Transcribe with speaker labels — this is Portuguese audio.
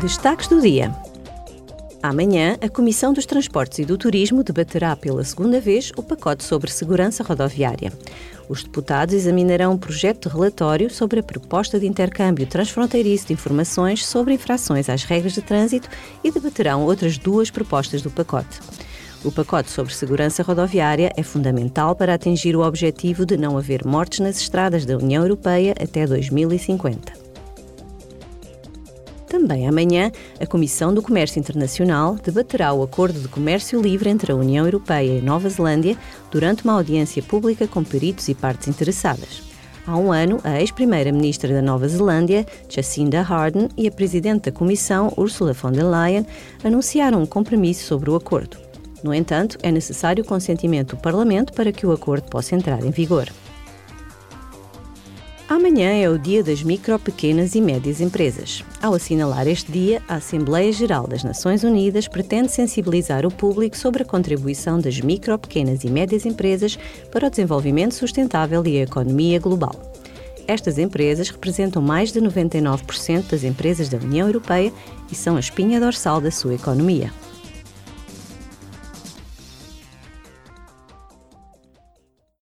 Speaker 1: Destaques do dia. Amanhã, a Comissão dos Transportes e do Turismo debaterá pela segunda vez o pacote sobre segurança rodoviária. Os deputados examinarão um projeto de relatório sobre a proposta de intercâmbio transfronteiriço de informações sobre infrações às regras de trânsito e debaterão outras duas propostas do pacote. O pacote sobre segurança rodoviária é fundamental para atingir o objetivo de não haver mortes nas estradas da União Europeia até 2050. Também amanhã, a Comissão do Comércio Internacional debaterá o Acordo de Comércio Livre entre a União Europeia e Nova Zelândia durante uma audiência pública com peritos e partes interessadas. Há um ano, a ex-primeira-ministra da Nova Zelândia, Jacinda Ardern, e a presidente da Comissão, Ursula von der Leyen, anunciaram um compromisso sobre o acordo. No entanto, é necessário o consentimento do Parlamento para que o acordo possa entrar em vigor. Amanhã é o Dia das Micro, Pequenas e Médias Empresas. Ao assinalar este dia, a Assembleia Geral das Nações Unidas pretende sensibilizar o público sobre a contribuição das micro, pequenas e médias empresas para o desenvolvimento sustentável e a economia global. Estas empresas representam mais de 99% das empresas da União Europeia e são a espinha dorsal da sua economia.